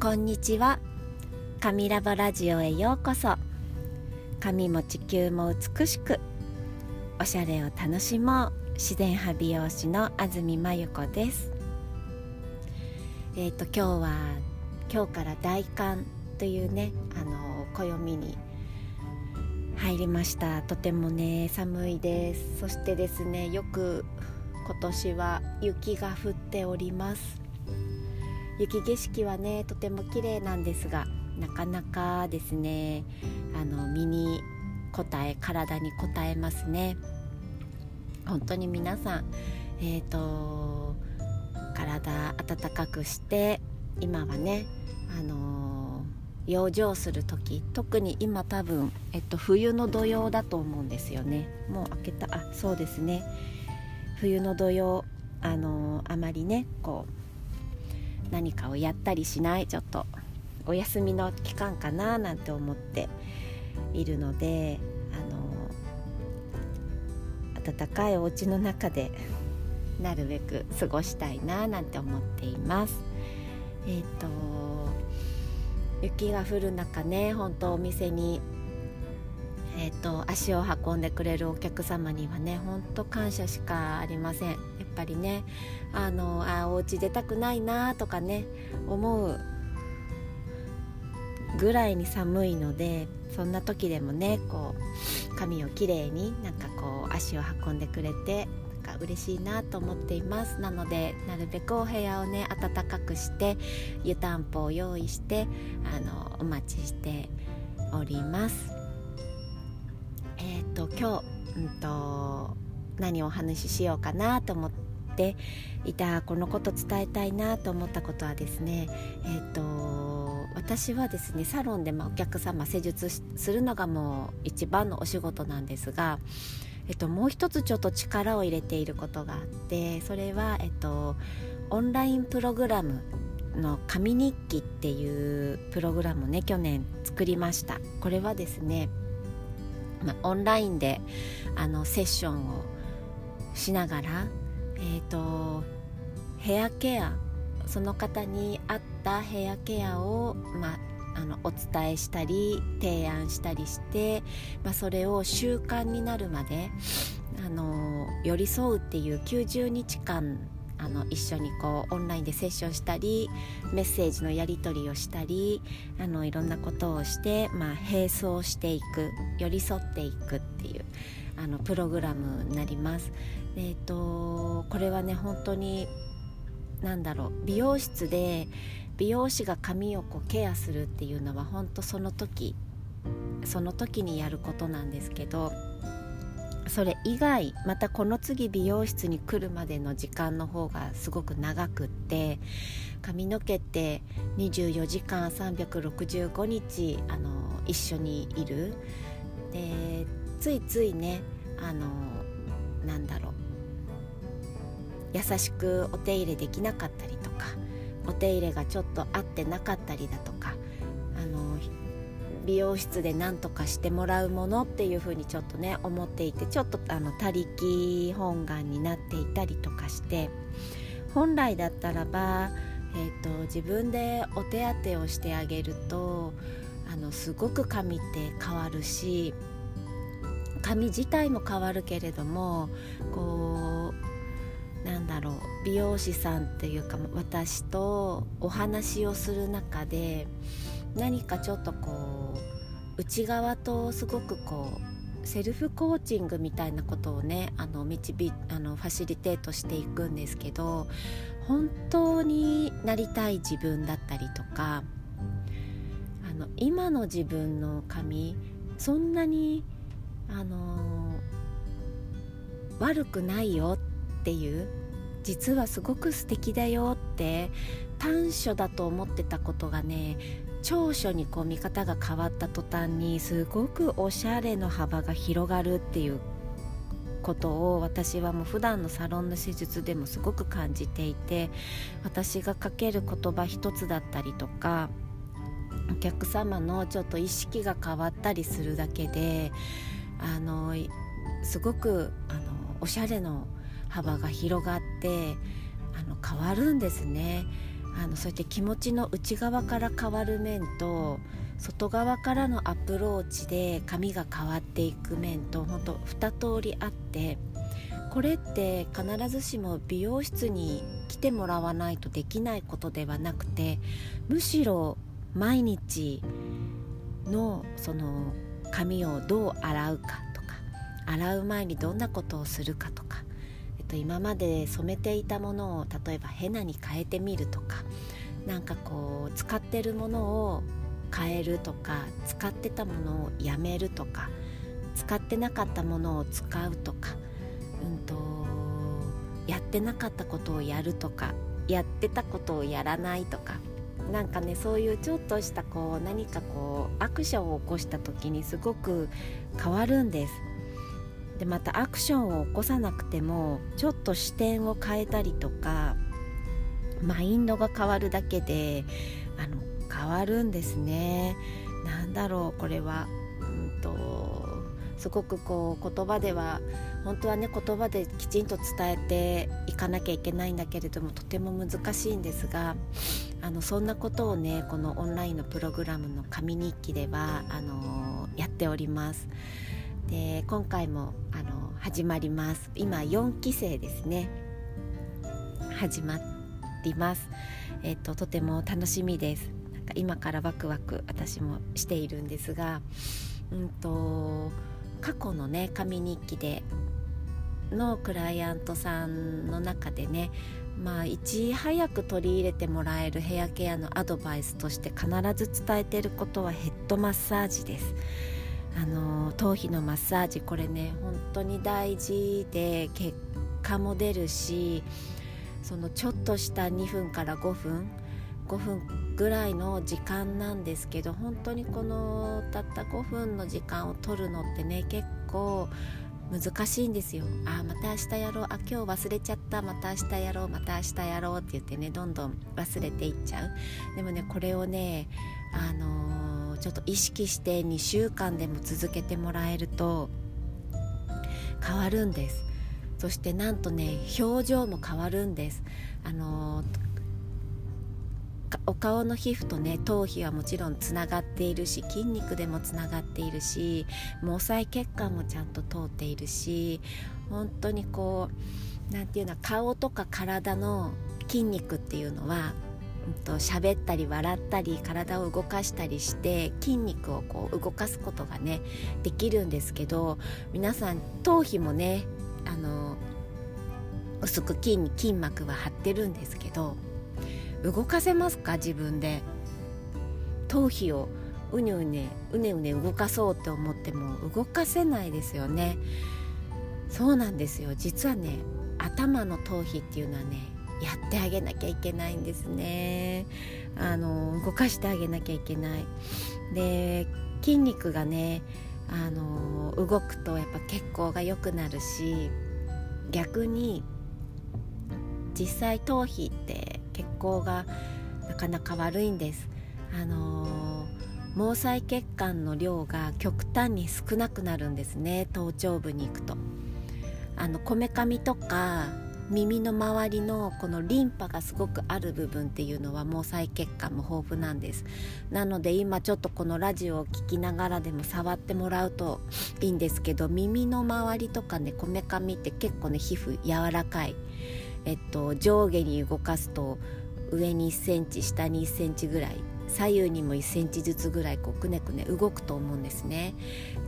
こんにちは。神ラボラジオへようこそ。髪も地球も美しくおしゃれを楽しもう自然派美容師の安住真由子です。えっ、ー、と今日は今日から大寒というねあの暦に入りました。とてもね寒いです。そしてですねよく今年は雪が降っております。雪景色はねとても綺麗なんですがなかなかですねあの身に応え体に応えますね。本当に皆さんえっ、ー、と体温かくして今はねあの養生する時特に今多分、えっと、冬の土用だと思うんですよね。もう開けたあそうですね。冬の土用あのあまりねこう何かをやったりしないちょっとお休みの期間かななんて思っているのであの暖かいお家の中でなるべく過ごしたいななんて思っています。えっ、ー、と雪が降る中ね本当お店にえーと、足を運んでくれるお客様にはね本当感謝しかありません。やっぱりねあのあお家出たくないなとかね思うぐらいに寒いのでそんな時でもねこう髪をきれいになんかこう足を運んでくれてなんか嬉しいなと思っています。なのでなるべくお部屋をね暖かくして湯たんぽを用意してあのお待ちしております、と今日、うんと、何をお話ししようかなと思っていたこのこと伝えたいなと思ったことはですねえっ、ー、と私はですねサロンでまお客様施術するのがもう一番のお仕事なんですがえっと、もう一つちょっと力を入れていることがあってそれは、えっと、オンラインプログラムの紙日記っていうプログラムをね去年作りました。これはですねまあ、オンラインであのセッションをしながら、えーと、ヘアケアその方に合ったヘアケアを、まあ、あのお伝えしたり提案したりして、まあ、それを習慣になるまであの寄り添うっていう90日間あの一緒にこうオンラインでセッションしたりメッセージのやり取りをしたりあのいろんなことをして、まあ、並走していく寄り添っていくっていうあのプログラムになります。えーと、これはね本当に何だろう美容室で美容師が髪をこうケアするっていうのは本当その時その時にやることなんですけどそれ以外またこの次美容室に来るまでの時間の方がすごく長くって髪の毛って24時間365日あの一緒にいる。でついついねあのなんだろう。優しくお手入れできなかったりとかお手入れがちょっと合ってなかったりだとか美容室で何とかしてもらうものっていうふうにちょっとね思っていてちょっとあの他力本願になっていたりとかして本来だったらば、えーと、自分でお手当てをしてあげるとあのすごく髪って変わるし髪自体も変わるけれどもこうなんだろう美容師さんっていうか私とお話をする中で何かちょっとこう内側とすごくこうセルフコーチングみたいなことをねあの導あのファシリテートしていくんですけど本当になりたい自分だったりとかあの今の自分の髪そんなにあの悪くないよっていう実はすごく素敵だよって短所だと思ってたことがね長所にこう見方が変わった途端にすごくおしゃれの幅が広がるっていうことを私はもう普段のサロンの施術でもすごく感じていて私がかける言葉一つだったりとかお客様のちょっと意識が変わったりするだけであのすごくあのおしゃれの幅が広がってあの変わるんですね。あのそうやって気持ちの内側から変わる面と外側からのアプローチで髪が変わっていく面と本当2通りあってこれって必ずしも美容室に来てもらわないとできないことではなくてむしろ毎日のその髪をどう洗うかとか洗う前にどんなことをするかとか、と、今まで染めていたものを例えばヘナに変えてみるとかなんかこう使ってるものを変えるとか使ってたものをやめるとか使ってなかったものを使うとか、うんと、やってなかったことをやるとかやってたことをやらないとかなんかねそういうちょっとしたこう何かこうアクションを起こした時にすごく変わるんです。でまたアクションを起こさなくてもちょっと視点を変えたりとかマインドが変わるだけであの変わるんですね。なんだろうこれは、うんとすごくこう言葉では本当はね言葉できちんと伝えていかなきゃいけないんだけれどもとても難しいんですがあのそんなことをねこのオンラインのプログラムの紙日記ではあのやっております。で今回もあの始まります。今4期生ですね。始まります、えっと、とても楽しみです。なんか今からワクワク私もしているんですがうんと過去のね紙日記でのクライアントさんの中でねまあいち早く取り入れてもらえるヘアケアのアドバイスとして必ず伝えていることはヘッドマッサージです。あの頭皮のマッサージこれね本当に大事で結果も出るしそのちょっとした2分から5分5分ぐらいの時間なんですけど本当にこのたった5分の時間を取るのってね結構難しいんですよ。あまた明日やろう。あ今日忘れちゃった。また明日やろう。また明日やろうって言ってねどんどん忘れていっちゃう。でもねこれをねあのー、ちょっと意識して2週間でも続けてもらえると変わるんです。そしてなんとね表情も変わるんです。あのお顔の皮膚とね頭皮はもちろんつながっているし筋肉でもつながっているし毛細血管もちゃんと通っているし本当にこう何て言うの顔とか体の筋肉っていうのはと喋ったり笑ったり体を動かしたりして筋肉をこう動かすことがねできるんですけど皆さん頭皮もねあの薄く筋筋膜は張ってるんですけど動かせますか？自分で。頭皮をうにゅうねうねうね動かそうって思っても動かせないですよね。そうなんですよ。実はね頭の頭皮っていうのはねやってあげなきゃいけないんですね。あの動かしてあげなきゃいけない。で筋肉がねあの動くとやっぱ血行が良くなるし逆に実際頭皮って血行がなかなか悪いんです。あの、毛細血管の量が極端に少なくなるんですね。頭頂部に行くと。あのこめかみとか耳の周りのこのリンパがすごくある部分っていうのは毛細血管も豊富なんです。なので今ちょっとこのラジオを聴きながらでも触ってもらうといいんですけど耳の周りとかねこめかみって結構ね皮膚柔らかい。えっと、上下に動かすと上に1センチ下に1センチぐらい左右にも1センチずつぐらいこうくねくね動くと思うんですね。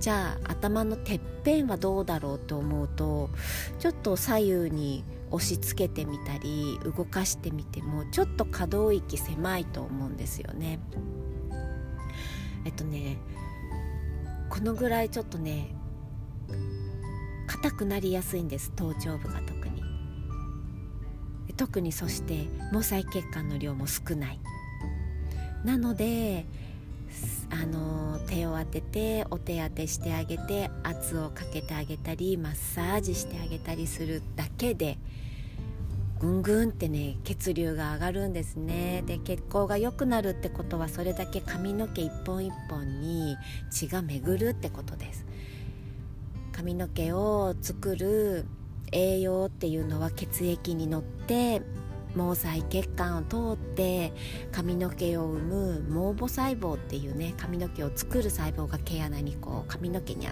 じゃあ頭のてっぺんはどうだろうと思うとちょっと左右に押し付けてみたり動かしてみてもちょっと可動域狭いと思うんですよね。えっとねこのぐらいちょっとね硬くなりやすいんです頭頂部が特に。特にそして毛細血管の量も少ない。なのであの手を当ててお手当てしてあげて圧をかけてあげたりマッサージしてあげたりするだけでぐんぐんってね血流が上がるんですね。で血行が良くなるってことはそれだけ髪の毛一本一本に血が巡るってことです。髪の毛を作る栄養っていうのは血液に乗って毛細血管を通って髪の毛を生む毛母細胞っていうね髪の毛を作る細胞が毛穴にこう髪の毛に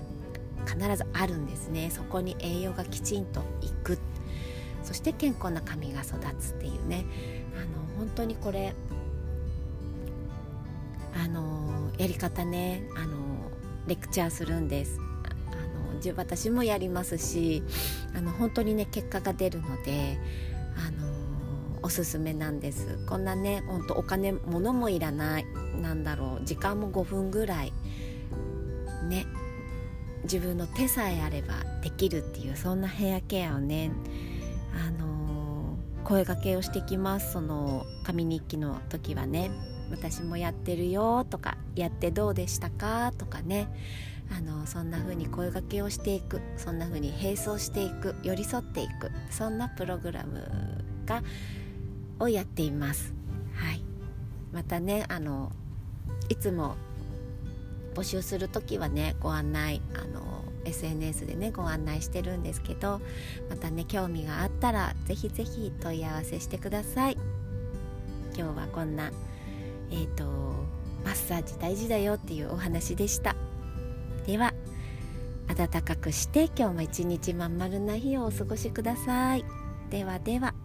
必ずあるんですね。そこに栄養がきちんといく。そして健康な髪が育つっていうね。あの本当にこれあのやり方ねあのレクチャーするんです。あの私もやりますしあの本当にね結果が出るのでおすすめなんです。こんなねほんとお金物もいらない。なんだろう。時間も5分ぐらい。ね。自分の手さえあればできるっていうそんなヘアケアをねあの声がけをしてきます。その紙日記の時はね。私もやってるよとかやってどうでしたか？とかね。あのそんな風に声がけをしていく。そんな風に並走していく。寄り添っていく。そんなプログラムがをやっています。はい、またねあのいつも募集する時はねご案内あの SNS でねご案内してるんですけどまたね興味があったらぜひぜひ問い合わせしてください。今日はこんなえっ、ー、とマッサージ大事だよっていうお話でした。では暖かくして今日も一日まん丸な日をお過ごしください。ではでは。